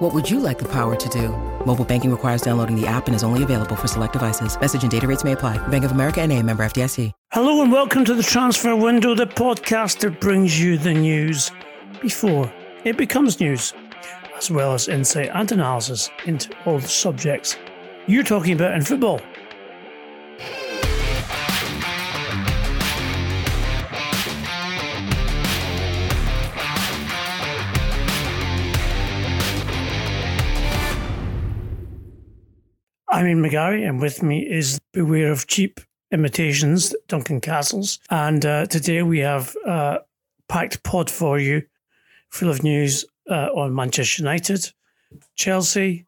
What would you like the power to do? Mobile banking requires downloading the app and is only available for select devices. Message and data rates may apply. Bank of America and a member FDIC. Hello and welcome to the Transfer Window, the podcast that brings you the news before it becomes news, as well as insight and analysis into all the subjects you're talking about in football. I'm Ian McGarry, and with me is Beware of Cheap Imitations, Duncan Castles. And uh, today we have a packed pod for you, full of news uh, on Manchester United, Chelsea.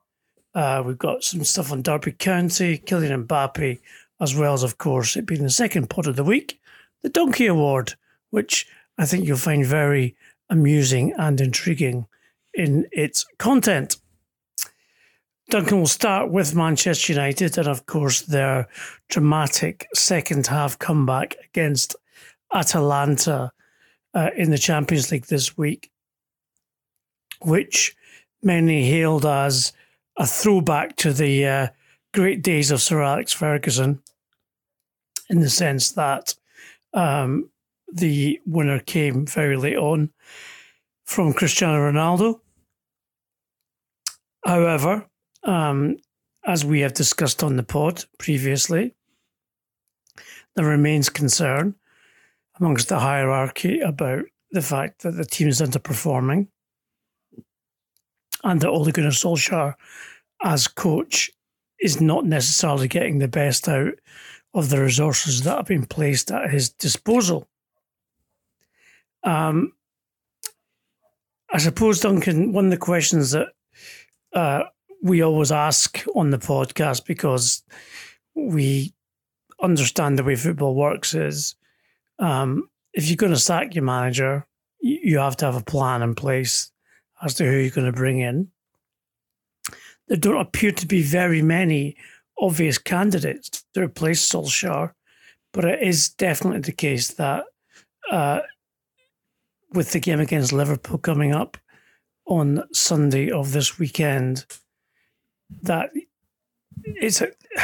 Uh, we've got some stuff on Derby County, Kylian Mbappe, as well as, of course, it being the second pod of the week, the Donkey Award, which I think you'll find very amusing and intriguing in its content. Duncan will start with Manchester United and, of course, their dramatic second half comeback against Atalanta uh, in the Champions League this week, which many hailed as a throwback to the uh, great days of Sir Alex Ferguson, in the sense that um, the winner came very late on from Cristiano Ronaldo. However, um, as we have discussed on the pod previously, there remains concern amongst the hierarchy about the fact that the team is underperforming and that Ole Gunnar Solskjaer, as coach, is not necessarily getting the best out of the resources that have been placed at his disposal. Um, I suppose, Duncan, one of the questions that uh, we always ask on the podcast because we understand the way football works is um, if you're going to sack your manager, you have to have a plan in place as to who you're going to bring in. There don't appear to be very many obvious candidates to replace Solskjaer, but it is definitely the case that uh, with the game against Liverpool coming up on Sunday of this weekend, that it's a,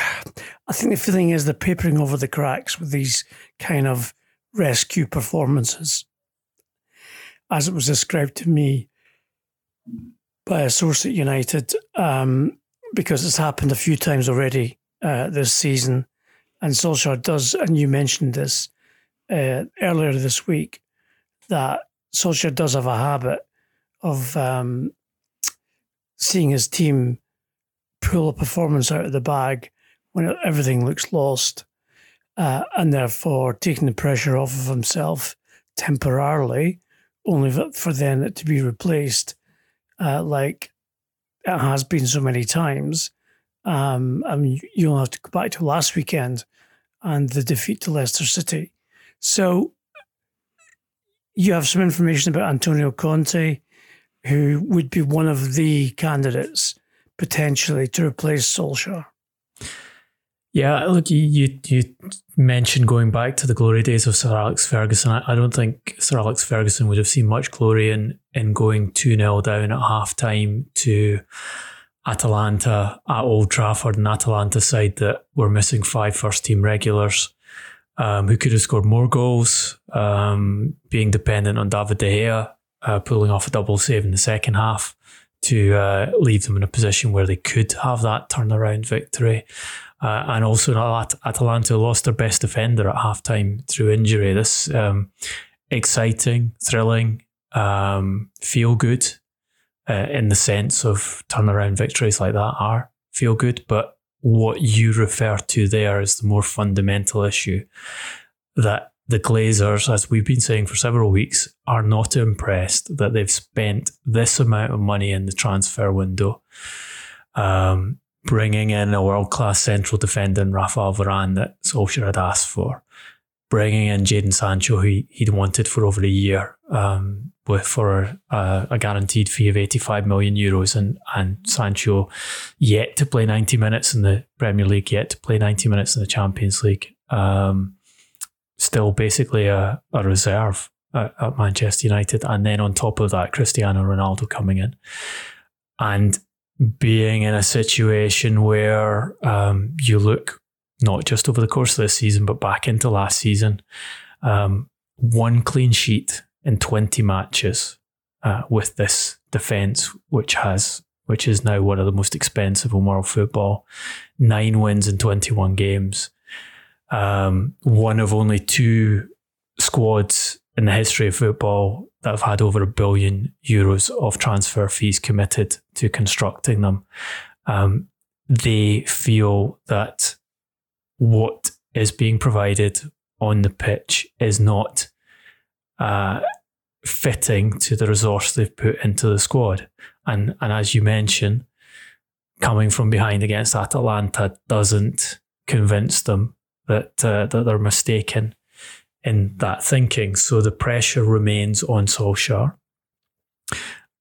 I think the feeling is the papering over the cracks with these kind of rescue performances. As it was described to me by a source at United, um, because it's happened a few times already uh, this season. And Solskjaer does, and you mentioned this uh, earlier this week, that Solskjaer does have a habit of um, seeing his team pull a performance out of the bag when everything looks lost, uh, and therefore taking the pressure off of himself temporarily, only for then it to be replaced, uh, like it has been so many times. Um, I mean, you'll have to go back to last weekend and the defeat to Leicester City. So you have some information about Antonio Conte, who would be one of the candidates potentially to replace Solskjaer. Yeah, look, you, you, mentioned going back to the glory days of Sir Alex Ferguson. I, I don't think Sir Alex Ferguson would have seen much glory in in going 2 0 down at half time to Atalanta at Old Trafford, an Atalanta side that were missing five first team regulars um, who could have scored more goals, um, being dependent on David De Gea, uh, pulling off a double save in the second half to uh, leave them in a position where they could have that turnaround victory. Uh, and also, At- Atalanta lost their best defender at halftime through injury. This um, exciting, thrilling, um, feel good uh, in the sense of turnaround victories like that are feel good. But what you refer to there is the more fundamental issue that the Glazers, as we've been saying for several weeks, are not impressed that they've spent this amount of money in the transfer window, um, bringing in a world class central defender in Rafael Varane that Solskjaer had asked for. bringing in Jadon Sancho, who he'd wanted for over a year, um, with for a, a, guaranteed fee of 85 million euros, and and Sancho yet to play 90 minutes in the Premier League, yet to play 90 minutes in the Champions League. Um, still basically a, a reserve at, at Manchester United, and then on top of that, Cristiano Ronaldo coming in, and being in a situation where um, you look not just over the course of this season, but back into last season. Um, one clean sheet in 20 matches uh, with this defence, which has which is now one of the most expensive in world football. Nine wins in 21 games. Um, one of only two squads in the history of football that have had over a billion euros of transfer fees committed to constructing them. Um, they feel that what is being provided on the pitch is not uh, fitting to the resource they've put into the squad. And and as you mentioned, coming from behind against Atalanta doesn't convince them that uh, that they're mistaken in that thinking. So the pressure remains on Solskjaer.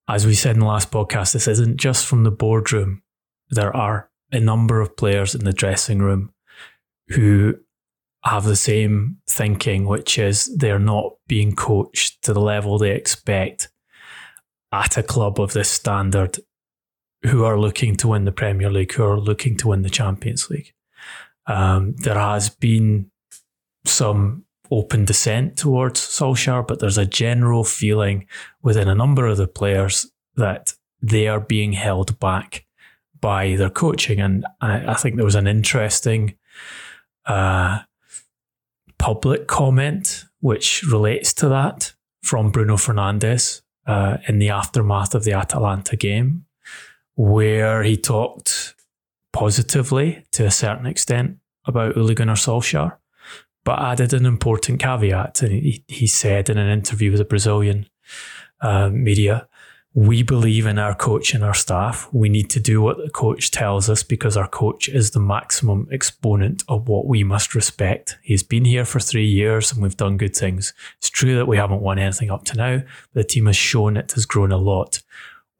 As we said in the last podcast, this isn't just from the boardroom. There are a number of players in the dressing room who have the same thinking, which is they're not being coached to the level they expect at a club of this standard who are looking to win the Premier League, who are looking to win the Champions League. Um, there has been some open dissent towards Solskjaer, but there's a general feeling within a number of the players that they are being held back by their coaching. And I, I think there was an interesting uh, public comment which relates to that from Bruno Fernandes uh, in the aftermath of the Atalanta game, where he talked positively to a certain extent about Ole Gunnar Solskjaer, but added an important caveat. And he, he said in an interview with the Brazilian uh, media we believe in our coach and our staff. We need to do what the coach tells us because our coach is the maximum exponent of what we must respect. He's been here for three years and we've done good things. It's true that we haven't won anything up to now, but the team has shown it has grown a lot.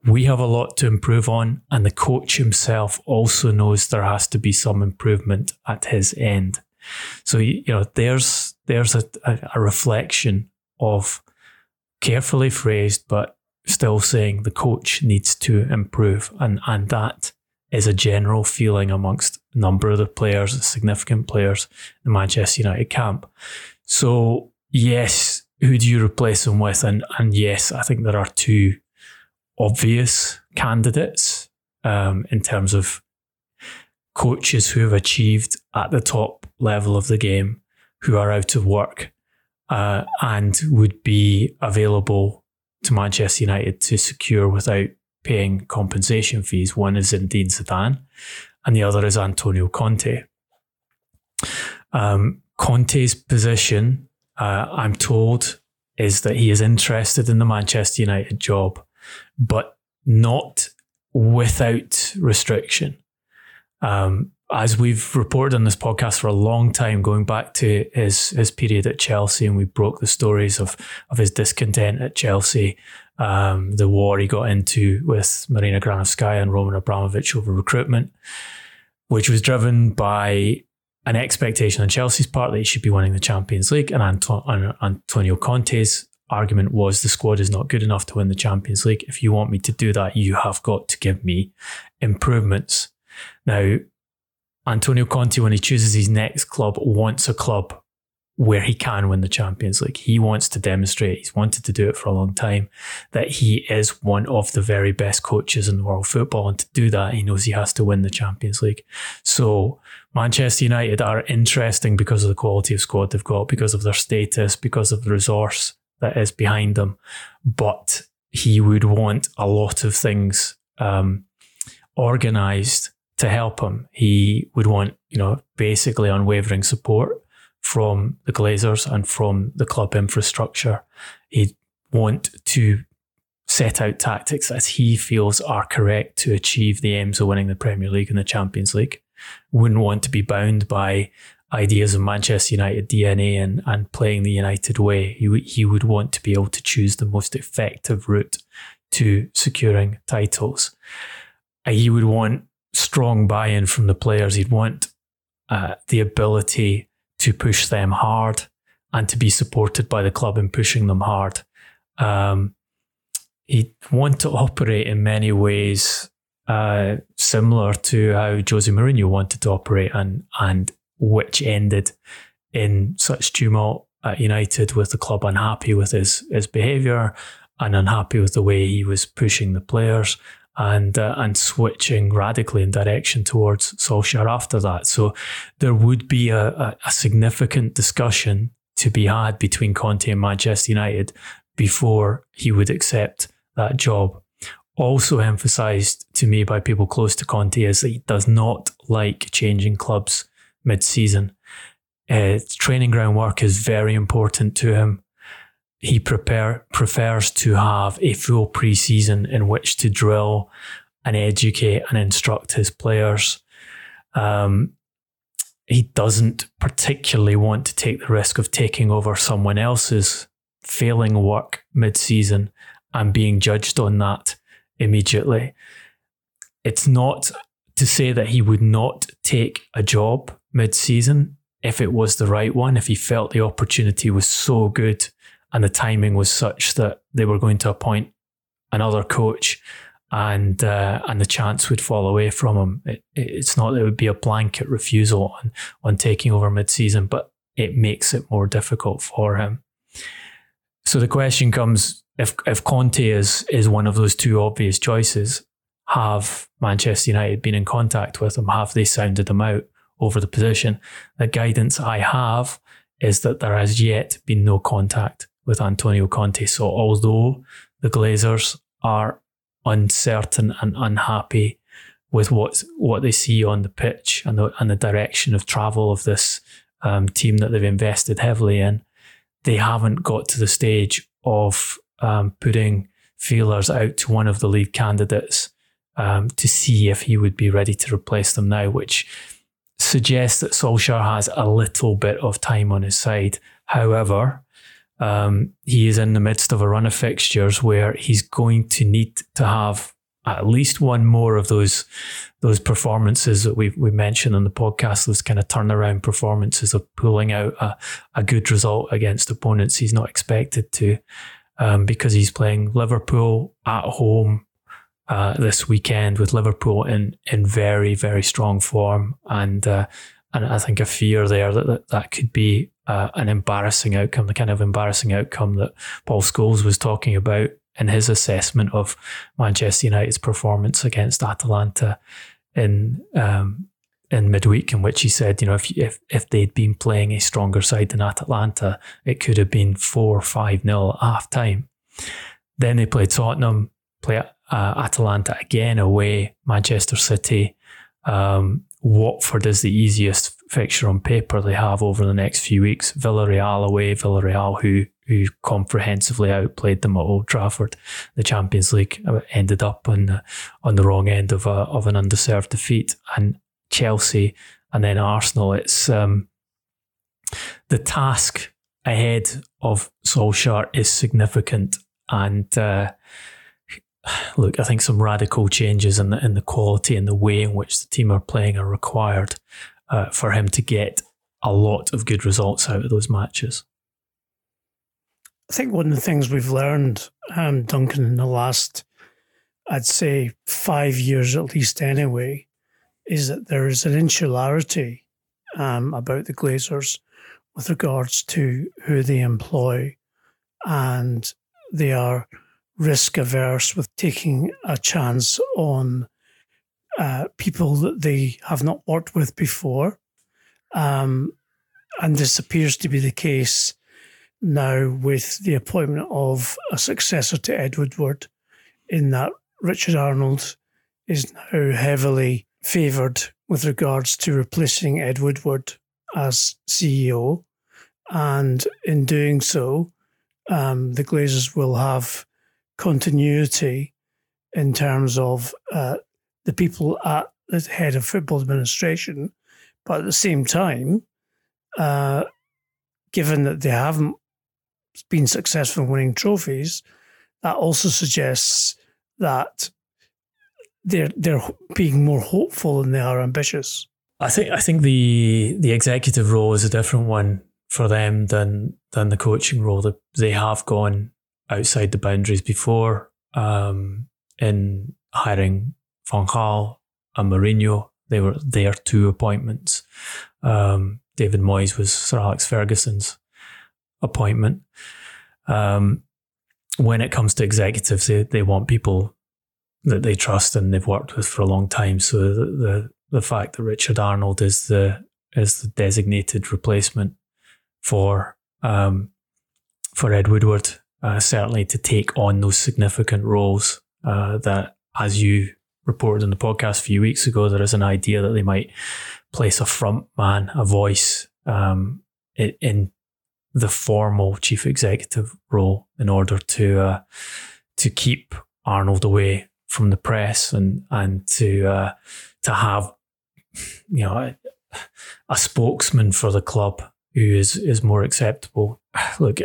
We have a lot to improve on, and the coach himself also knows there has to be some improvement at his end. So you know, there's there's a, a, reflection of carefully phrased but still saying the coach needs to improve. And, and that is a general feeling amongst a number of the players, significant players in Manchester United camp. So, yes, who do you replace him with? And, and yes, I think there are two obvious candidates um, in terms of coaches who have achieved at the top level of the game who are out of work uh, and would be available to Manchester United to secure without paying compensation fees. One is Zinedine Zidane, and the other is Antonio Conte. Um, Conte's position, uh, I'm told, is that he is interested in the Manchester United job, but not without restriction. Um, as we've reported on this podcast for a long time, going back to his his period at Chelsea, and we broke the stories of of his discontent at Chelsea, um, the war he got into with Marina Granovskaya and Roman Abramovich over recruitment, which was driven by an expectation on Chelsea's part that he should be winning the Champions League, and Anto- Antonio Conte's argument was the squad is not good enough to win the Champions League. If you want me to do that, you have got to give me improvements. Now, Antonio Conte, when he chooses his next club, wants a club where he can win the Champions League. He wants to demonstrate, he's wanted to do it for a long time, that he is one of the very best coaches in world football. And to do that, he knows he has to win the Champions League. So Manchester United are interesting because of the quality of squad they've got, because of their status, because of the resource that is behind them. But he would want a lot of things um, organized to help him. He would want, you know, basically unwavering support from the Glazers and from the club infrastructure. He'd want to set out tactics as he feels are correct to achieve the aims of winning the Premier League and the Champions League. Wouldn't want to be bound by ideas of Manchester United DNA and, and playing the United way. He, w- he would want to be able to choose the most effective route to securing titles. Uh, he would want strong buy in from the players. He'd want uh, the ability to push them hard and to be supported by the club in pushing them hard. Um, he'd want to operate in many ways uh, similar to how Jose Mourinho wanted to operate, and and which ended in such tumult at United with the club unhappy with his his behaviour and unhappy with the way he was pushing the players and uh, and switching radically in direction towards Solskjaer after that. So there would be a, a, a significant discussion to be had between Conte and Manchester United before he would accept that job. Also emphasised to me by people close to Conte is that he does not like changing clubs mid-season. Uh, training ground work is very important to him. He prepare, prefers to have a full pre-season in which to drill and educate and instruct his players. Um, he doesn't particularly want to take the risk of taking over someone else's failing work mid-season and being judged on that immediately. It's not to say that he would not take a job mid season if it was the right one, if he felt the opportunity was so good and the timing was such that they were going to appoint another coach and uh, and the chance would fall away from him. It, it's not that it would be a blanket refusal on, on taking over mid season, but it makes it more difficult for him. So the question comes if if Conte is is one of those two obvious choices, have Manchester United been in contact with him? Have they sounded him out over the position? The guidance I have is that there has yet been no contact with Antonio Conte. So although the Glazers are uncertain and unhappy with what what they see on the pitch and the and the direction of travel of this um, team that they've invested heavily in, they haven't got to the stage of um, putting feelers out to one of the lead candidates um, to see if he would be ready to replace them now, which suggests that Solskjaer has a little bit of time on his side. However, um, he is in the midst of a run of fixtures where he's going to need to have at least one more of those those performances that we we mentioned on the podcast, those kind of turnaround performances of pulling out a, a good result against opponents he's not expected to um, because he's playing Liverpool at home uh, this weekend with Liverpool in in very very strong form, and uh, and I think a fear there that that, that could be uh, an embarrassing outcome, the kind of embarrassing outcome that Paul Scholes was talking about in his assessment of Manchester United's performance against Atalanta in um, in midweek, in which he said, you know, if if if they'd been playing a stronger side than Atalanta, it could have been four five nil at half time. Then they played Tottenham, play uh, Atalanta again away, Manchester City. Um, Watford is the easiest fixture on paper they have over the next few weeks. Villarreal away, Villarreal who who comprehensively outplayed them at Old Trafford. The Champions League ended up on the, on the wrong end of a, of an undeserved defeat, and Chelsea, and then Arsenal. It's um, the task ahead of Solskjaer is significant, and uh, look, I think some radical changes in the in the quality and the way in which the team are playing are required uh, for him to get a lot of good results out of those matches. I think one of the things we've learned, um, Duncan, in the last, I'd say, five years at least, anyway, is that there is an insularity um, about the Glazers with regards to who they employ, and they are risk averse with taking a chance on uh, people that they have not worked with before. Um, and this appears to be the case now with the appointment of a successor to Ed Woodward, in that Richard Arnold is now heavily favoured with regards to replacing Ed Woodward as CEO. And in doing so, um, the Glazers will have continuity in terms of uh, the people at the head of football administration. But at the same time, uh, given that they haven't been successful in winning trophies, that also suggests that they're they're being more hopeful than they are ambitious. I think I think the the executive role is a different one for them than than the coaching role. They have gone outside the boundaries before um, in hiring Van Gaal and Mourinho. They were their two appointments. Um, David Moyes was Sir Alex Ferguson's appointment. Um, when it comes to executives, they, they want people that they trust and they've worked with for a long time. So the, the the fact that Richard Arnold is the is the designated replacement for um, for Ed Woodward, uh, certainly to take on those significant roles uh, that, as you reported in the podcast a few weeks ago, there is an idea that they might place a front man, a voice um, in, the formal chief executive role in order to uh, to keep Arnold away from the press and and to uh, to have you know a, a, spokesman for the club who is is more acceptable. Look,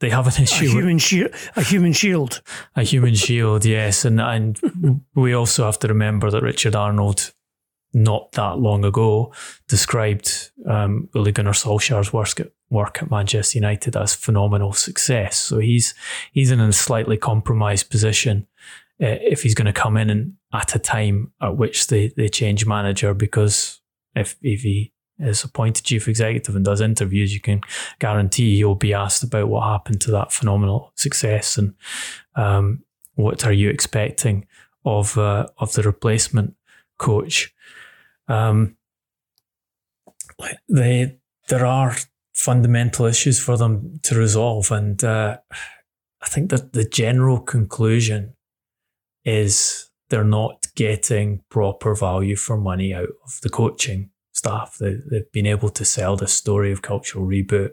they have an issue. A human shield. A human shield. A human shield. Yes, and and we also have to remember that Richard Arnold not that long ago described um, Ole Gunnar Solskjaer's work at, work at Manchester United as phenomenal success. So he's he's in a slightly compromised position uh, if he's going to come in and at a time at which they, they change manager because if if he is appointed chief executive and does interviews, you can guarantee he'll be asked about what happened to that phenomenal success and um, what are you expecting of uh, of the replacement coach. Um, they there are fundamental issues for them to resolve, and uh, I think that the general conclusion is they're not getting proper value for money out of the coaching staff. They, they've been able to sell this story of cultural reboot,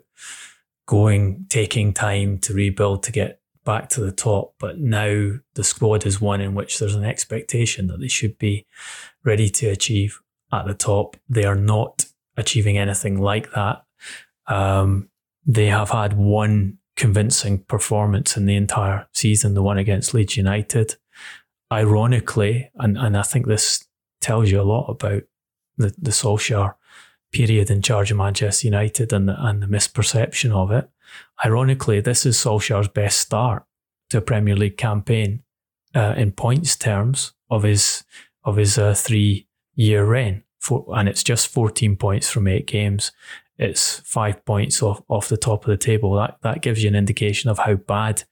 going, taking time to rebuild to get back to the top. But now the squad is one in which there's an expectation that they should be ready to achieve at the top. They are not achieving anything like that. Um, they have had one convincing performance in the entire season, the one against Leeds United. Ironically, and, and I think this tells you a lot about the, the Solskjaer period in charge of Manchester United and the, and the misperception of it. Ironically, this is Solskjaer's best start to a Premier League campaign uh, in points terms of his of his uh, three year reign, For, and it's just 14 points from eight games. It's five points off, off the top of the table. That that gives you an indication of how bad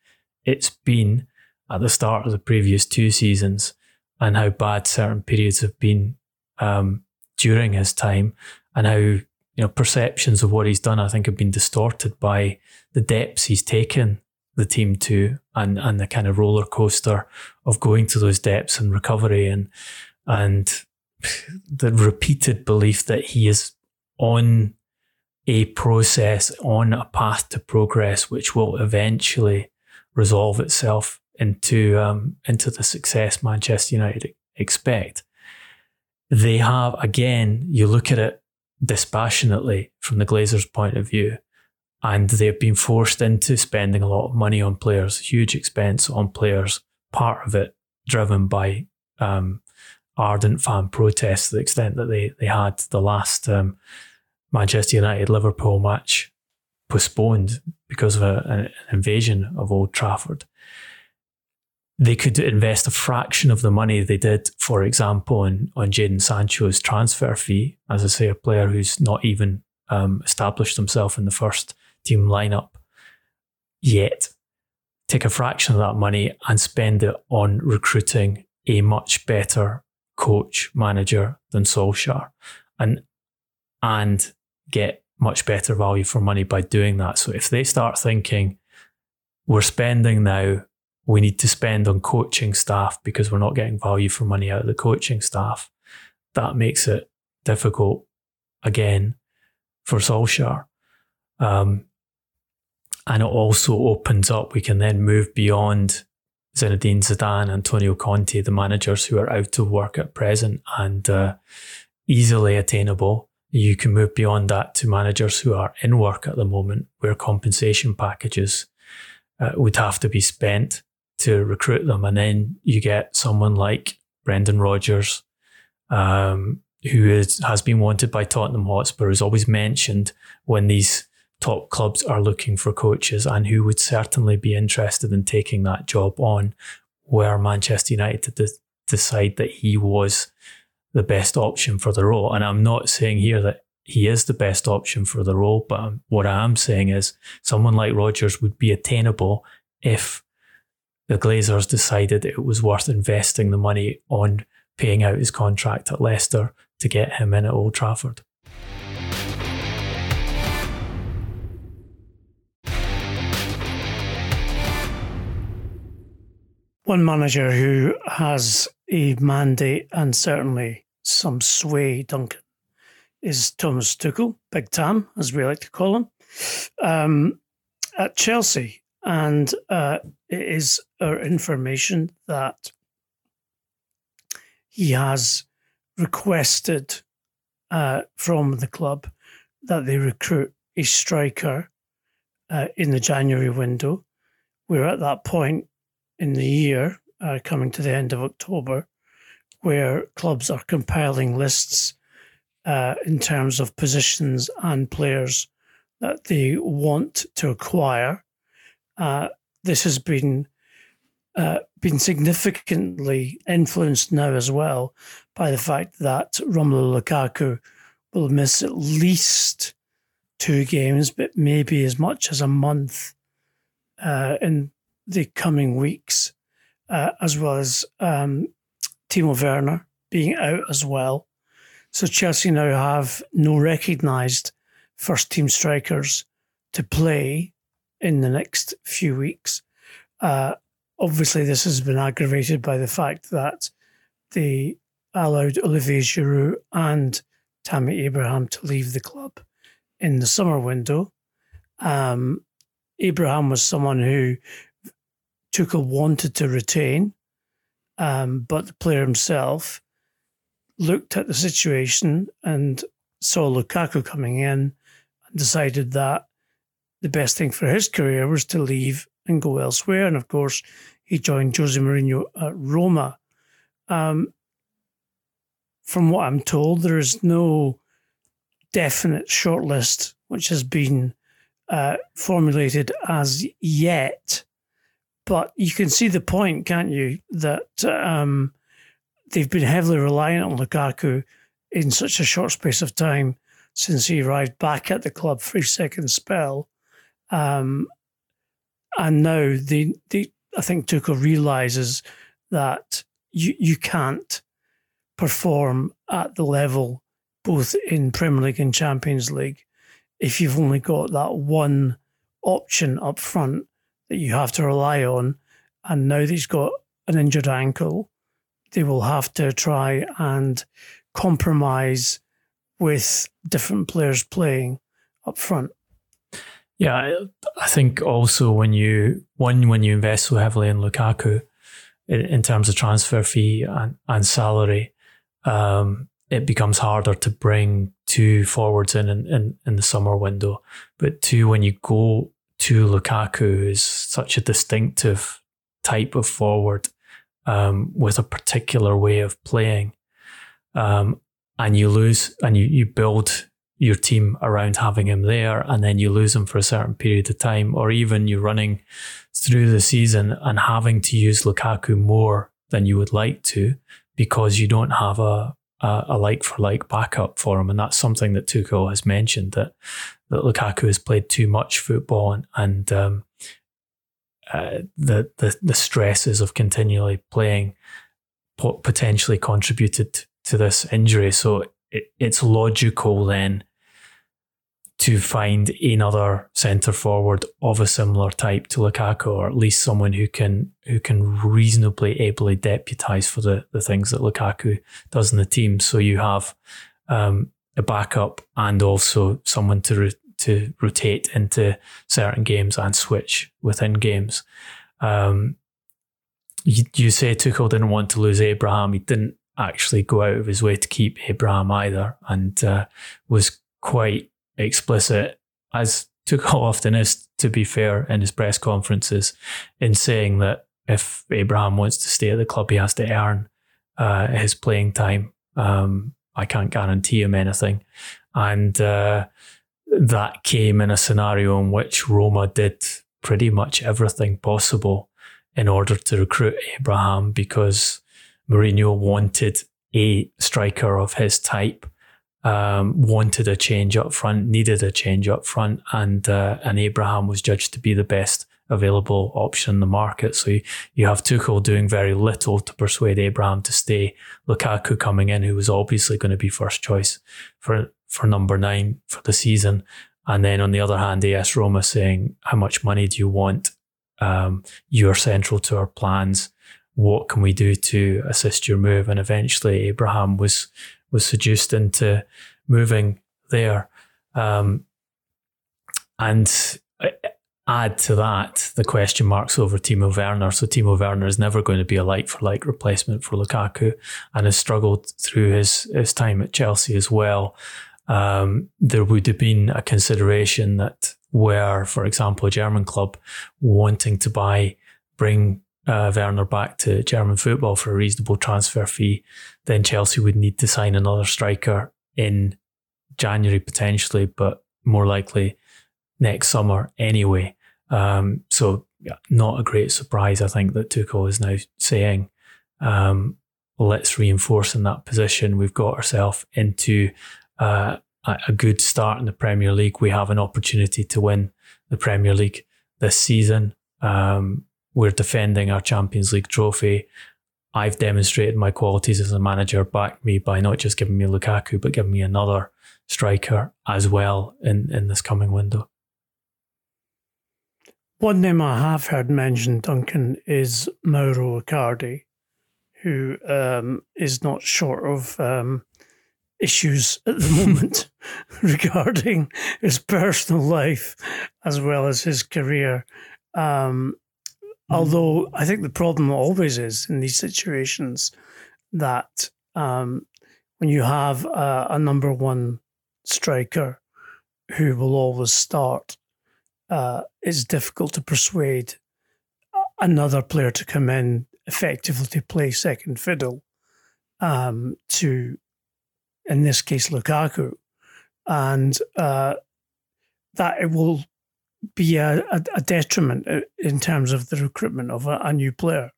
it's been at the start of the previous two seasons, and how bad certain periods have been um, during his time, and how you know perceptions of what he's done, I think, have been distorted by the depths he's taken the team to, and and the kind of roller coaster of going to those depths and recovery, and and the repeated belief that he is on a process, on a path to progress, which will eventually resolve itself into um, into the success Manchester United expect. They have again, you look at it dispassionately from the Glazers' point of view, and they've been forced into spending a lot of money on players, huge expense on players. Part of it driven by um, ardent fan protests to the extent that they, they had the last um, Manchester United Liverpool match postponed because of a, an invasion of Old Trafford. They could invest a fraction of the money they did, for example, on, on Jadon Sancho's transfer fee. As I say, a player who's not even um, established himself in the first team lineup yet. Take a fraction of that money and spend it on recruiting a much better coach manager than Solskjaer and and get much better value for money by doing that. So if they start thinking we're spending now, we need to spend on coaching staff because we're not getting value for money out of the coaching staff, that makes it difficult again for Solskjaer. Um, and it also opens up, we can then move beyond Zinedine Zidane, Antonio Conte, the managers who are out of work at present and uh, easily attainable. You can move beyond that to managers who are in work at the moment, where compensation packages uh, would have to be spent to recruit them. And then you get someone like Brendan Rodgers, um, who is, has been wanted by Tottenham Hotspur, is always mentioned when these top clubs are looking for coaches and who would certainly be interested in taking that job on where Manchester United to decide that he was the best option for the role. And I'm not saying here that he is the best option for the role, but what I am saying is someone like Rodgers would be attainable if the Glazers decided it was worth investing the money on paying out his contract at Leicester to get him in at Old Trafford. One manager who has a mandate and certainly some sway, Duncan, is Thomas Tuchel, Big Tam, as we like to call him, um, at Chelsea. And uh, it is our information that he has requested uh, from the club that they recruit a striker uh, in the January window. We're at that point in the year, uh, coming to the end of October, where clubs are compiling lists uh, in terms of positions and players that they want to acquire. Uh, this has been uh, been significantly influenced now as well by the fact that Romelu Lukaku will miss at least two games, but maybe as much as a month uh, in the coming weeks, uh, as well as um, Timo Werner being out as well. So Chelsea now have no recognised first team strikers to play in the next few weeks. Uh, obviously, this has been aggravated by the fact that they allowed Olivier Giroud and Tammy Abraham to leave the club in the summer window. Um, Abraham was someone who Tuchel wanted to retain, um, but the player himself looked at the situation and saw Lukaku coming in and decided that the best thing for his career was to leave and go elsewhere. And of course, he joined Jose Mourinho at Roma. Um, from what I'm told, there is no definite shortlist which has been uh, formulated as yet. But you can see the point, can't you? That um, they've been heavily reliant on Lukaku in such a short space of time since he arrived back at the club for his second spell. Um, and now they, I think Tuchel realizes that you, you can't perform at the level both in Premier League and Champions League if you've only got that one option up front that you have to rely on. And now that he's got an injured ankle, they will have to try and compromise with different players playing up front. Yeah, I think also when you one when you invest so heavily in Lukaku in, terms of transfer fee and, and salary, um, it becomes harder to bring two forwards in, in in, in the summer window. But two, when you go to Lukaku is such a distinctive type of forward um, with a particular way of playing. Um, and you lose and you, you build your team around having him there and then you lose him for a certain period of time, or even you're running through the season and having to use Lukaku more than you would like to because you don't have a, a, a like for like backup for him. And that's something that Tuchel has mentioned that that Lukaku has played too much football and, and um, uh, the, the the stresses of continually playing potentially contributed to this injury. So it, it's logical then to find another centre forward of a similar type to Lukaku, or at least someone who can who can reasonably ably deputise for the the things that Lukaku does in the team. So you have um, a backup and also someone to re- to rotate into certain games and switch within games. Um, you, you say Tuchel didn't want to lose Abraham. He didn't actually go out of his way to keep Abraham either, and uh, was quite explicit, as Tuchel often is, to be fair, in his press conferences, in saying that if Abraham wants to stay at the club, he has to earn uh, his playing time. Um, I can't guarantee him anything, and uh, that came in a scenario in which Roma did pretty much everything possible in order to recruit Abraham because Mourinho wanted a striker of his type, um, wanted a change up front, needed a change up front, and uh, and Abraham was judged to be the best available option in the market. So you, you have Tuchel doing very little to persuade Abraham to stay. Lukaku coming in, who was obviously going to be first choice for for number nine for the season. And then on the other hand, AS Roma saying, How much money do you want? Um, you're central to our plans. What can we do to assist your move? And eventually Abraham was was seduced into moving there. Um, and add to that the question marks over Timo Werner. So Timo Werner is never going to be a like for like replacement for Lukaku and has struggled through his, his time at Chelsea as well um, there would have been a consideration that where, for example, a German club wanting to buy, bring uh, Werner back to German football for a reasonable transfer fee, then Chelsea would need to sign another striker in January potentially, but more likely next summer anyway. Um, so not a great surprise, I think, that Tuchel is now saying, um, let's reinforce in that position. We've got ourselves into uh, a good start in the Premier League. We have an opportunity to win the Premier League this season. Um, we're defending our Champions League trophy. I've demonstrated my qualities as a manager, back me by not just giving me Lukaku, but giving me another striker as well in, in this coming window. One name I have heard mentioned, Duncan, is Mauro Icardi, who um, is not short of um, issues at the moment regarding his personal life as well as his career. Um, although I think the problem always is in these situations that um, when you have a, a, number one striker who will always start, uh, it's difficult to persuade another player to come in effectively to play second fiddle um, to in this case Lukaku, and uh, that it will be a, a, detriment uh, in terms of the recruitment of a, a new player.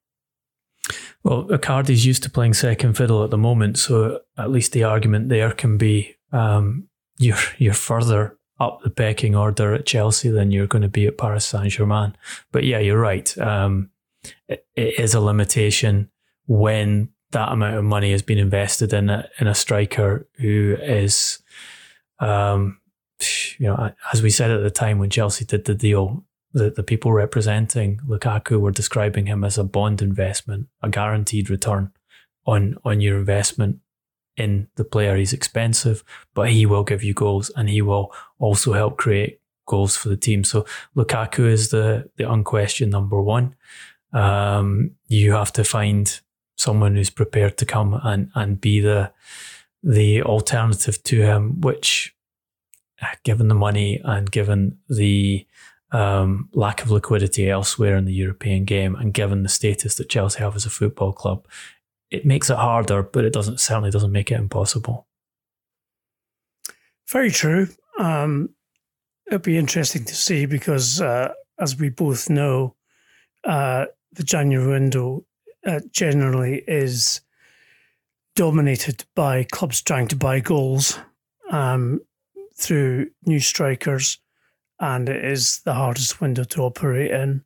Well, Icardi's used to playing second fiddle at the moment, so at least the argument there can be um, you're you're further up the pecking order at Chelsea than you're going to be at Paris Saint Germain. But yeah, you're right. Um, it, it is a limitation when that amount of money has been invested in a, in a striker who is, um, you know, as we said at the time when Chelsea did the deal, the, the people representing Lukaku were describing him as a bond investment, a guaranteed return on on your investment in the player. He's expensive, but he will give you goals and he will also help create goals for the team. So Lukaku is the the unquestioned number one. Um, you have to find someone who's prepared to come and, and be the the alternative to him, which, given the money and given the um, lack of liquidity elsewhere in the European game, and given the status that Chelsea have as a football club, it makes it harder, but it doesn't certainly doesn't make it impossible. Very true. Um, it'll be interesting to see because, uh, as we both know, uh, the January window uh, generally is dominated by clubs trying to buy goals um, through new strikers, and it is the hardest window to operate in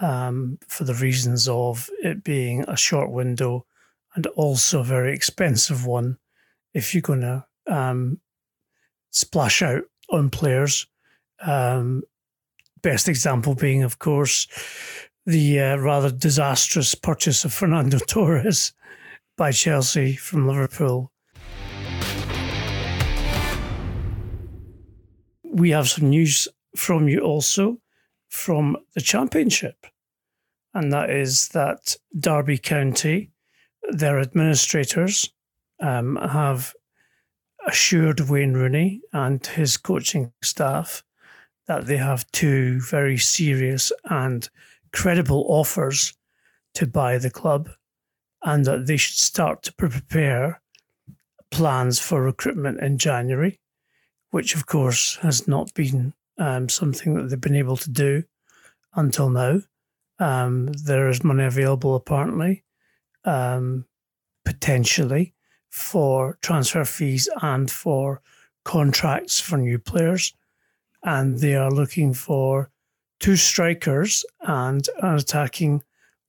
um, for the reasons of it being a short window and also a very expensive one if you're going to um, splash out on players. Um, best example being, of course, the uh, rather disastrous purchase of Fernando Torres by Chelsea from Liverpool. We have some news from you also from the Championship, and that is that Derby County their administrators um, have assured Wayne Rooney and his coaching staff that they have two very serious and credible offers to buy the club and that they should start to prepare plans for recruitment in January, which of course has not been um, something that they've been able to do until now. Um, there is money available apparently, um, potentially for transfer fees and for contracts for new players. And they are looking for two strikers and an attacking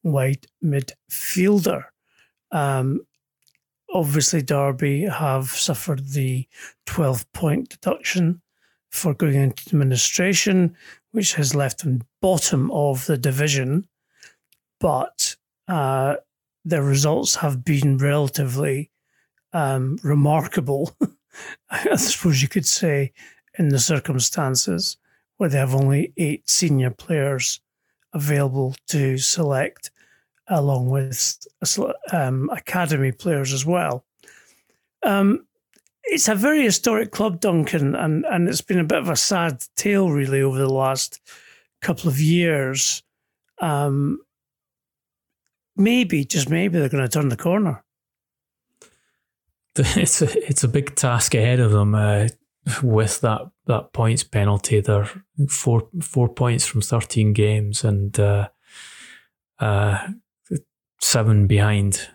wide midfielder. Um, obviously, Derby have suffered the 12 point deduction for going into administration, which has left them bottom of the division. But uh, their results have been relatively um, remarkable, I suppose you could say, in the circumstances where they have only eight senior players available to select, along with um, academy players as well. Um, it's a very historic club, Duncan, and, and it's been a bit of a sad tale, really, over the last couple of years. Um, maybe, just maybe, they're going to turn the corner. It's a it's a big task ahead of them uh, with that that points penalty. They're four four points from thirteen games and uh, uh, seven behind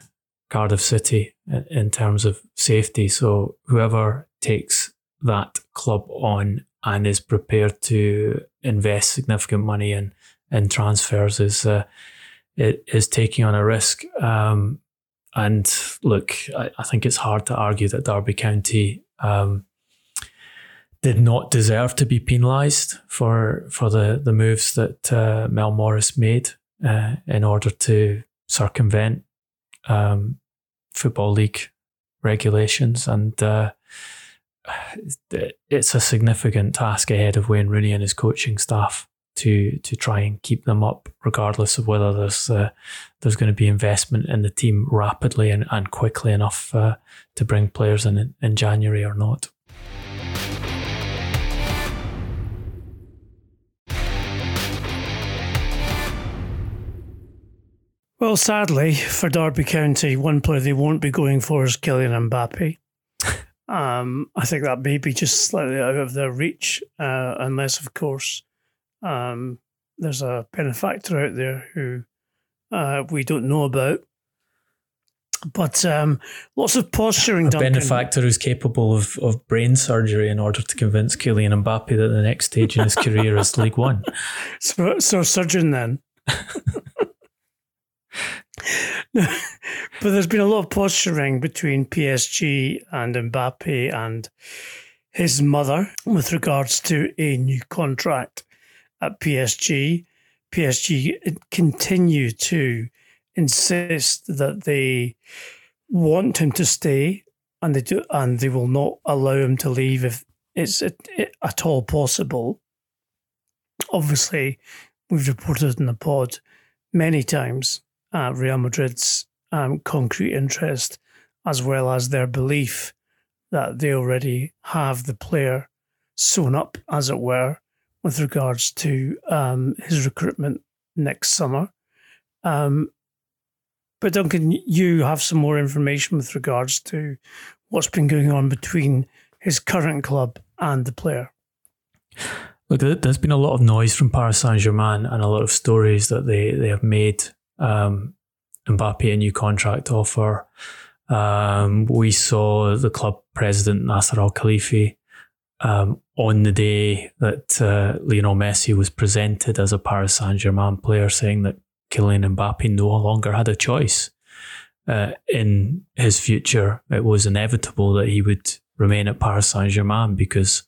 Cardiff City in terms of safety. So whoever takes that club on and is prepared to invest significant money in in transfers is uh, is taking on a risk. Um, and look, I, I, think it's hard to argue that Derby County um, did not deserve to be penalised for for the the moves that uh, Mel Morris made uh, in order to circumvent um, football league regulations, and uh, it's a significant task ahead of Wayne Rooney and his coaching staff to to try and keep them up, regardless of whether there's uh, there's going to be investment in the team rapidly and, and quickly enough uh, to bring players in in January or not. Well, sadly for Derby County, one player they won't be going for is Kylian Mbappe. um, I think that may be just slightly out of their reach, uh, unless, of course, um, there's a benefactor out there who uh, we don't know about. But um, lots of posturing. A Duncan. benefactor who's capable of, of brain surgery in order to convince Kylian Mbappe that the next stage in his career is League One. So, so surgeon then. but there's been a lot of posturing between PSG and Mbappe and his mother with regards to a new contract at PSG. PSG continue to insist that they want him to stay and they do and they will not allow him to leave if it's at, all possible. Obviously, we've reported in the pod many times uh, Real Madrid's um, concrete interest, as well as their belief that they already have the player sewn up, as it were, with regards to um, his recruitment next summer. Um, but Duncan, you have some more information with regards to what's been going on between his current club and the player. Look, there's been a lot of noise from Paris Saint Germain and a lot of stories that they, they have made um, Mbappe a new contract offer. Um, we saw the club president Nasser Al Khelaifi um, on the day that uh, Lionel Messi was presented as a Paris Saint Germain player, saying that Kylian Mbappe no longer had a choice uh, in his future. It was inevitable that he would remain at Paris Saint Germain because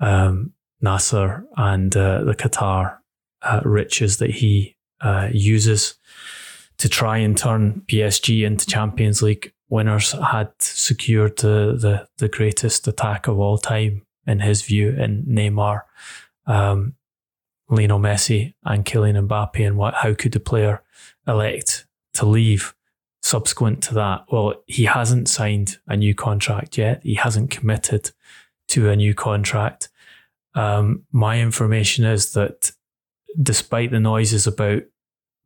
um, Nasser and uh, the Qatar uh, riches that he uh, uses to try and turn PSG into Champions League winners had secured the, the, the greatest attack of all time in his view in Neymar, um, Lionel Messi and Kylian Mbappe and what how could the player elect to leave subsequent to that, well, he hasn't signed a new contract yet. He hasn't committed to a new contract. Um, my information is that despite the noises about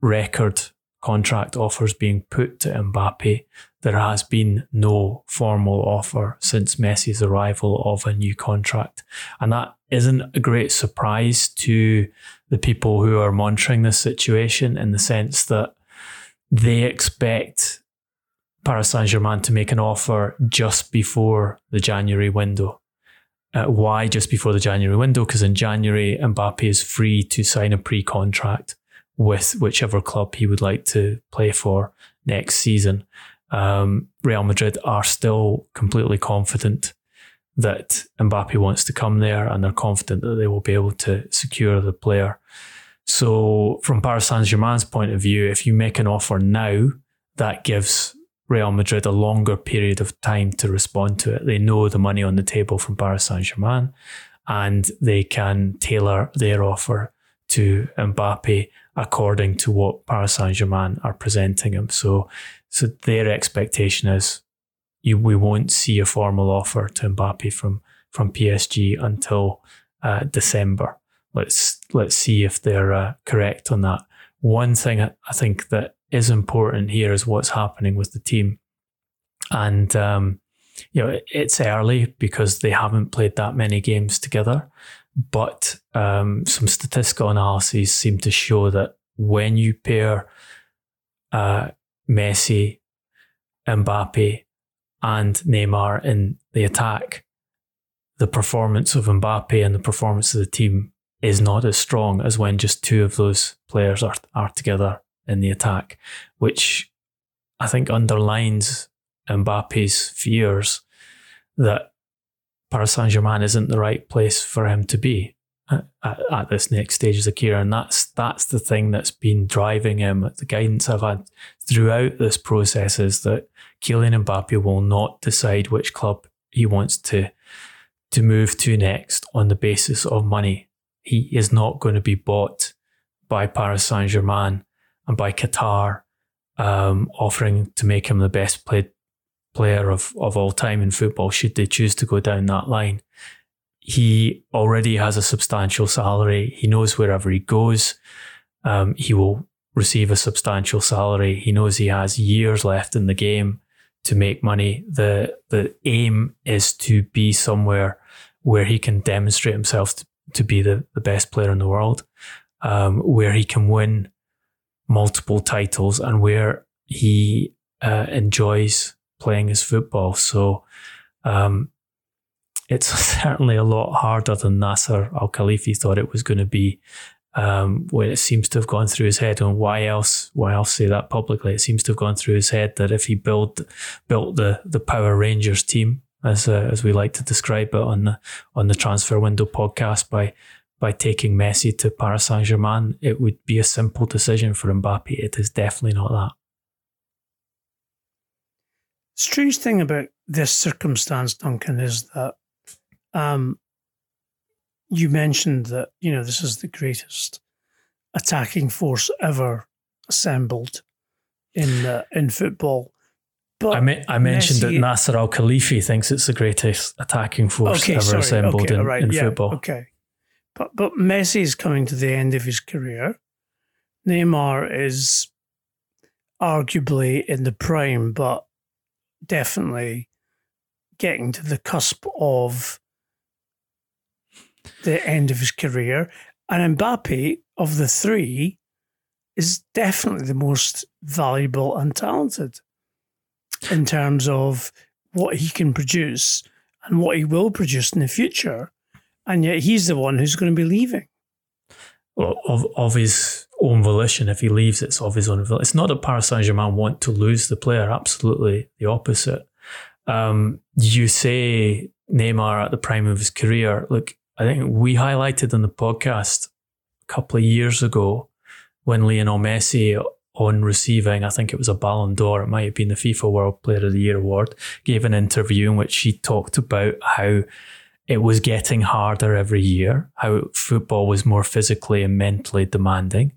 record contract offers being put to Mbappe, there has been no formal offer since Messi's arrival of a new contract. And that isn't a great surprise to the people who are monitoring this situation in the sense that they expect Paris Saint Germain to make an offer just before the January window. Uh, why just before the January window? Because in January, Mbappe is free to sign a pre contract with whichever club he would like to play for next season. Um, Real Madrid are still completely confident that Mbappe wants to come there and they're confident that they will be able to secure the player. So, from Paris Saint Germain's point of view, if you make an offer now, that gives Real Madrid a longer period of time to respond to it. They know the money on the table from Paris Saint Germain and they can tailor their offer to Mbappe according to what Paris Saint Germain are presenting him. So, so their expectation is you, we won't see a formal offer to Mbappe from from PSG until uh, December. Let's let's see if they're uh, correct on that. One thing I think that is important here is what's happening with the team, and um, you know it's early because they haven't played that many games together. But um, some statistical analyses seem to show that when you pair uh, Messi, Mbappe, and Neymar in the attack, the performance of Mbappe and the performance of the team is not as strong as when just two of those players are, are together in the attack, which I think underlines Mbappe's fears that Paris Saint Germain isn't the right place for him to be uh, at, at, this next stage of his career, and that's that's the thing that's been driving him. The guidance I've had throughout this process is that Kylian Mbappe will not decide which club he wants to to move to next on the basis of money. He is not going to be bought by Paris Saint Germain and by Qatar, um, offering to make him the best played player of, of all time in football, should they choose to go down that line. He already has a substantial salary. He knows wherever he goes, um, he will receive a substantial salary. He knows he has years left in the game to make money. The the aim is to be somewhere where he can demonstrate himself to, to be the, the best player in the world, um, where he can win multiple titles and where he uh, enjoys playing his football. So um, it's certainly a lot harder than Nasser Al Khelaifi thought it was going to be. Um, when it seems to have gone through his head, and why else? Why else say that publicly? It seems to have gone through his head that if he built built the the Power Rangers team, as uh, as we like to describe it on the on the transfer window podcast, by by taking Messi to Paris Saint Germain, it would be a simple decision for Mbappe. It is definitely not that. Strange thing about this circumstance, Duncan, is that um, you mentioned that you know this is the greatest attacking force ever assembled in uh, in football. But I, me- I mentioned Messi, that Nasser Al Khelaifi thinks it's the greatest attacking force okay, ever sorry, assembled okay, in, right, in yeah, football. Okay, but but Messi is coming to the end of his career. Neymar is arguably in the prime, but definitely getting to the cusp of the end of his career. And Mbappe, of the three, is definitely the most valuable and talented in terms of what he can produce and what he will produce in the future. And yet he's the one who's going to be leaving. Well, of, of his own volition. If he leaves, it's of his own volition. It's not that Paris Saint Germain want to lose the player. Absolutely the opposite. Um, you say Neymar at the prime of his career. Look, I think we highlighted on the podcast a couple of years ago when Lionel Messi, on receiving, I think it was a Ballon d'Or, it might have been the FIFA World Player of the Year award, gave an interview in which he talked about how it was getting harder every year, how football was more physically and mentally demanding,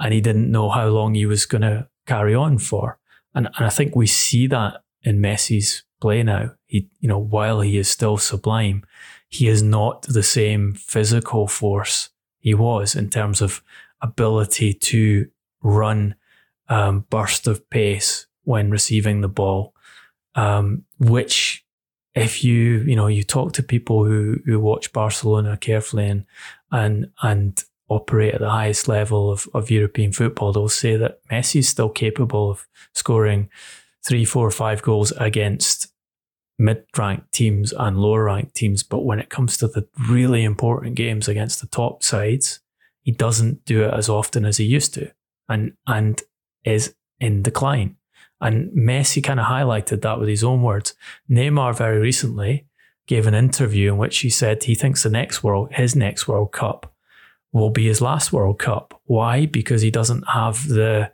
and he didn't know how long he was going to carry on for. And, and I think we see that in Messi's play now. He, you know, while he is still sublime, he is not the same physical force he was in terms of ability to run um, burst of pace when receiving the ball, um, which if you you know you talk to people who who watch Barcelona carefully and and and operate at the highest level of, of European football, they'll say that Messi is still capable of scoring three, four, five goals against mid-ranked teams and lower-ranked teams. But when it comes to the really important games against the top sides, he doesn't do it as often as he used to, and and is in decline. And Messi kind of highlighted that with his own words. Neymar very recently gave an interview in which he said he thinks the next world, his next World Cup, will be his last World Cup. Why? Because he doesn't have the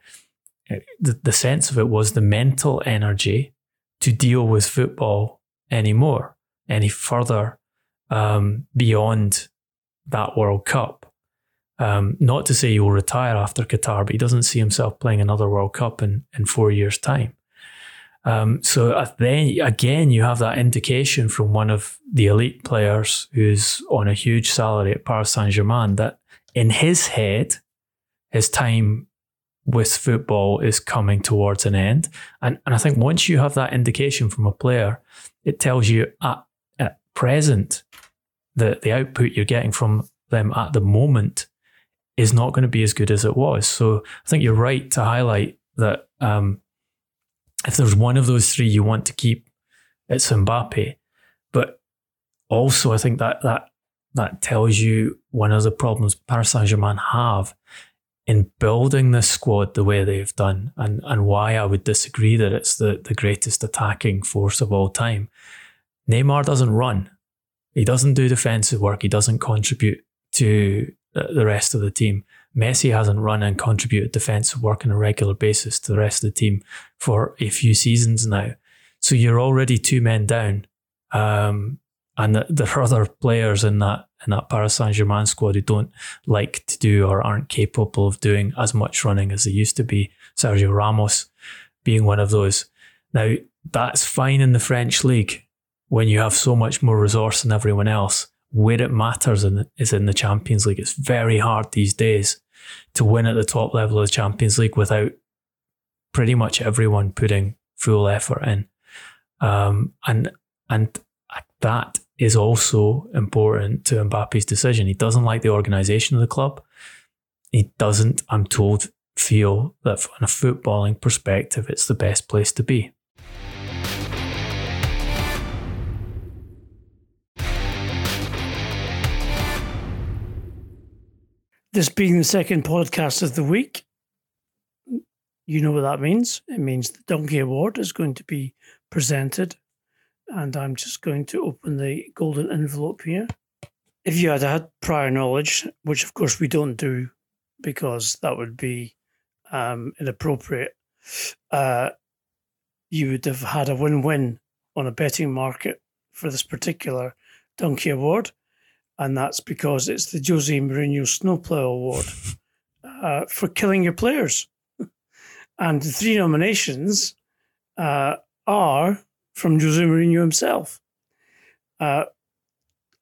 the, the sense of it was the mental energy to deal with football anymore, any further um, beyond that World Cup. Um, not to say he will retire after Qatar, but he doesn't see himself playing another World Cup in, in four years' time. Um, so then again, you have that indication from one of the elite players who's on a huge salary at Paris Saint Germain that in his head, his time with football is coming towards an end. And, and I think once you have that indication from a player, it tells you at, at present that the output you're getting from them at the moment is not going to be as good as it was. So I think you're right to highlight that um, if there's one of those three you want to keep, it's Mbappe. But also, I think that that that tells you one of the problems Paris Saint Germain have in building this squad the way they've done, and and why I would disagree that it's the the greatest attacking force of all time. Neymar doesn't run. He doesn't do defensive work. He doesn't contribute to the rest of the team. Messi hasn't run and contributed defensive work on a regular basis to the rest of the team for a few seasons now. So you're already two men down. Um, and there are other players in that in that Paris Saint Germain squad who don't like to do or aren't capable of doing as much running as they used to be. Sergio Ramos being one of those. Now that's fine in the French league when you have so much more resource than everyone else where it matters in, is in the Champions League. It's very hard these days to win at the top level of the Champions League without pretty much everyone putting full effort in. Um, and and that is also important to Mbappe's decision. He doesn't like the organisation of the club. He doesn't, I'm told, feel that from a footballing perspective, it's the best place to be. This being the second podcast of the week, you know what that means. It means the Donkey Award is going to be presented, and I'm just going to open the golden envelope here. If you had had prior knowledge, which of course we don't do because that would be um, inappropriate, uh, you would have had a win win on a betting market for this particular Donkey Award and that's because it's the Jose Mourinho Snowplow Award uh, for killing your players. and the three nominations uh, are from Jose Mourinho himself. Uh,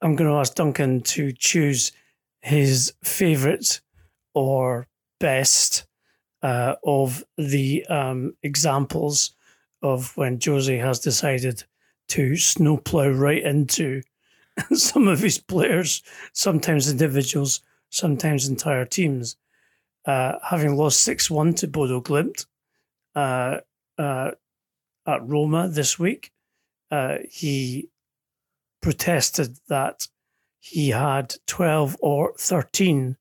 I'm going to ask Duncan to choose his favourite or best uh, of the um, examples of when Jose has decided to snowplow right into some of his players, sometimes individuals, sometimes entire teams, uh, having lost 6 1 to Bodo Glimt uh, uh, at Roma this week, uh, he protested that he had 12 or 13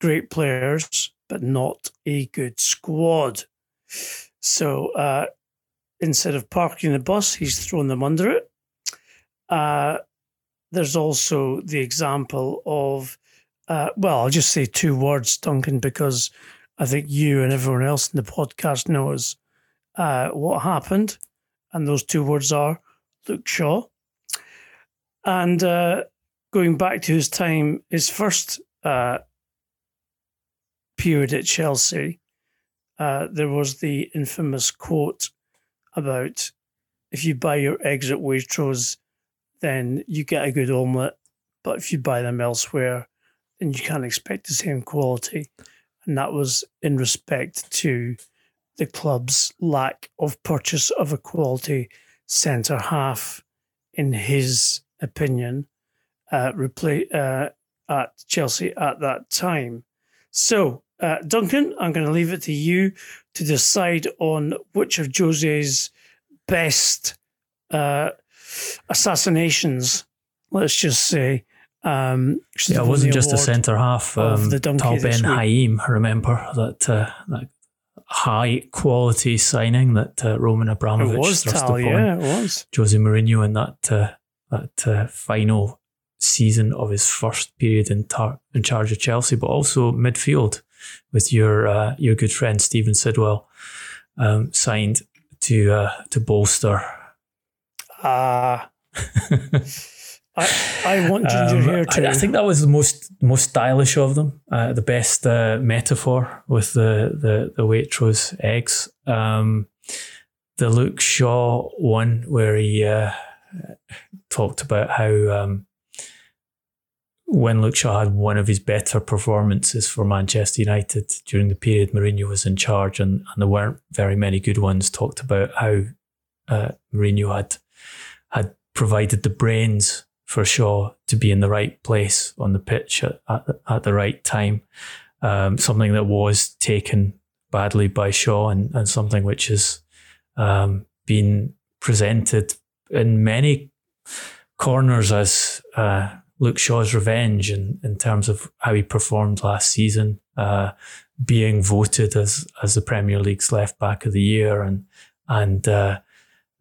great players, but not a good squad. So uh, instead of parking the bus, he's thrown them under it. There's also the example of, uh, well, I'll just say two words, Duncan, because I think you and everyone else in the podcast knows uh, what happened. And those two words are Luke Shaw. And uh, going back to his time, his first uh, period at Chelsea, uh, there was the infamous quote about if you buy your eggs at Waitrose, then you get a good omelette. But if you buy them elsewhere, then you can't expect the same quality. And that was in respect to the club's lack of purchase of a quality centre half, in his opinion, uh, uh, at Chelsea at that time. So, uh, Duncan, I'm going to leave it to you to decide on which of Jose's best uh, assassinations, let's just say. Um, yeah, it wasn't just a centre half. Um, the Tal Ben Haim, remember that uh, that high quality signing that uh, Roman Abramovich it was thrust Tal, upon yeah, it was. Jose Mourinho in that uh, that uh, final season of his first period in, tar- in charge of Chelsea, but also midfield with your uh, your good friend Stephen Sidwell um, signed to uh, to bolster. Ah. I, I want ginger um, hair too. I, I, think that was the most most stylish of them. Uh, the best uh, metaphor with the the, the Waitrose eggs. Um, the Luke Shaw one where he uh, talked about how um, when Luke Shaw had one of his better performances for Manchester United during the period Mourinho was in charge, and, and there weren't very many good ones, talked about how uh, Mourinho had had provided the brains for Shaw to be in the right place on the pitch at, at, at the right time. Um, something that was taken badly by Shaw and, and something which has um, been presented in many corners as uh, Luke Shaw's revenge in, in terms of how he performed last season, uh, being voted as as the Premier League's left back of the year and and uh,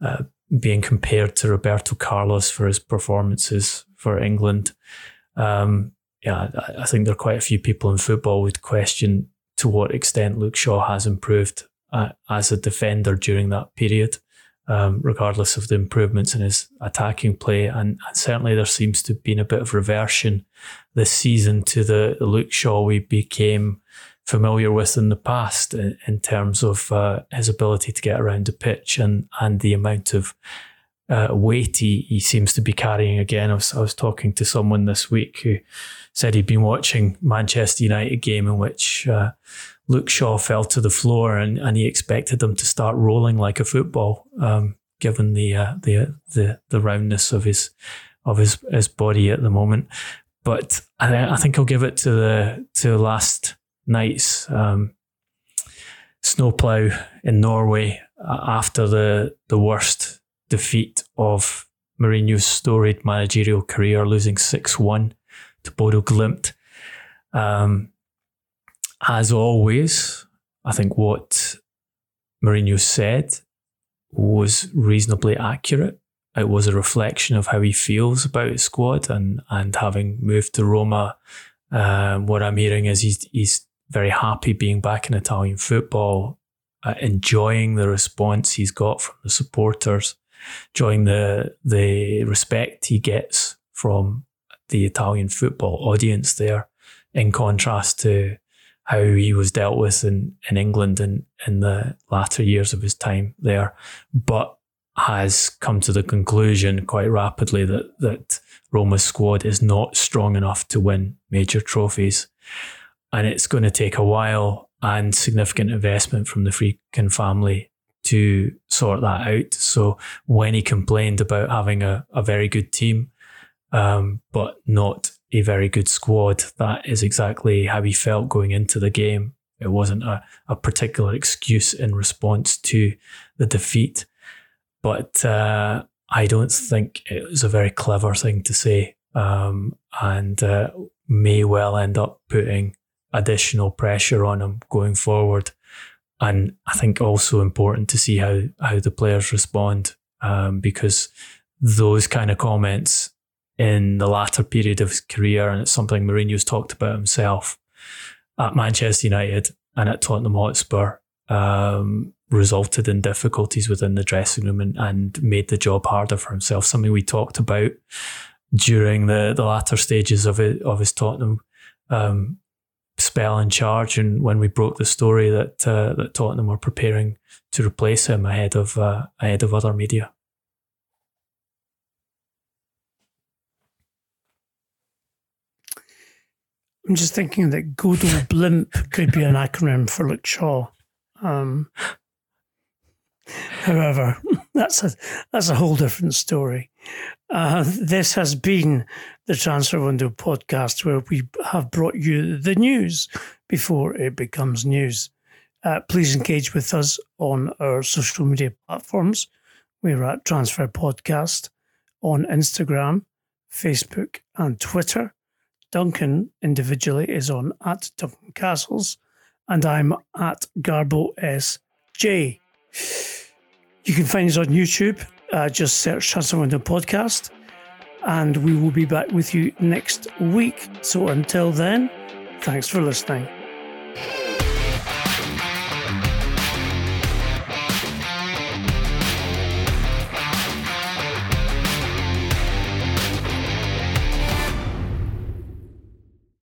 uh, being compared to Roberto Carlos for his performances for England. Um, yeah, I, think there are quite a few people in football would question to what extent Luke Shaw has improved uh, as a defender during that period um, regardless of the improvements in his attacking play. And, and, certainly there seems to have been a bit of reversion this season to the, the Luke Shaw we became familiar with in the past in, in terms of uh, his ability to get around the pitch and, and the amount of uh, weight he, he seems to be carrying again. I was, I was talking to someone this week who said he'd been watching Manchester United game in which uh, Luke Shaw fell to the floor and, and he expected them to start rolling like a football, um, given the, uh, the the the roundness of his of his his body at the moment. But I, I think I'll give it to the to last night's um, snowplow in Norway after the the worst defeat of Mourinho's storied managerial career, losing six one to Bodo Glimt. Um, as always, I think what Mourinho said was reasonably accurate. It was a reflection of how he feels about his squad, and and having moved to Roma, um, what I'm hearing is he's he's very happy being back in Italian football, uh, enjoying the response he's got from the supporters, enjoying the the respect he gets from the Italian football audience there, in contrast to how he was dealt with in, in England in, in the latter years of his time there, but has come to the conclusion quite rapidly that, that Roma's squad is not strong enough to win major trophies. And it's going to take a while and significant investment from the Friedkin family to sort that out. So when he complained about having a, a very good team, um, but not a very good squad. That is exactly how he felt going into the game. It wasn't a, a particular excuse in response to the defeat, but uh, I don't think it was a very clever thing to say um, and uh, may well end up putting additional pressure on him going forward. And I think also important to see how, how the players respond um, because those kind of comments in the latter period of his career, and it's something Mourinho's talked about himself at Manchester United and at Tottenham Hotspur. Um, resulted in difficulties within the dressing room and, and made the job harder for himself. Something we talked about during the, the latter stages of it, of his Tottenham um, spell in charge, and when we broke the story that uh, that Tottenham were preparing to replace him ahead of uh, ahead of other media. I'm just thinking that Godel Blimp could be an acronym for Luke Shaw. Um, however, that's a that's a whole different story. Uh, this has been the Transfer Window podcast, where we have brought you the news before it becomes news. Uh, please engage with us on our social media platforms. We're at Transfer Podcast on Instagram, Facebook, and Twitter. Duncan individually is on at Duncan Castles, and I'm at Garbo SJ. You can find us on YouTube. Uh, just search Transfer Window Podcast, and we will be back with you next week. So until then, thanks for listening.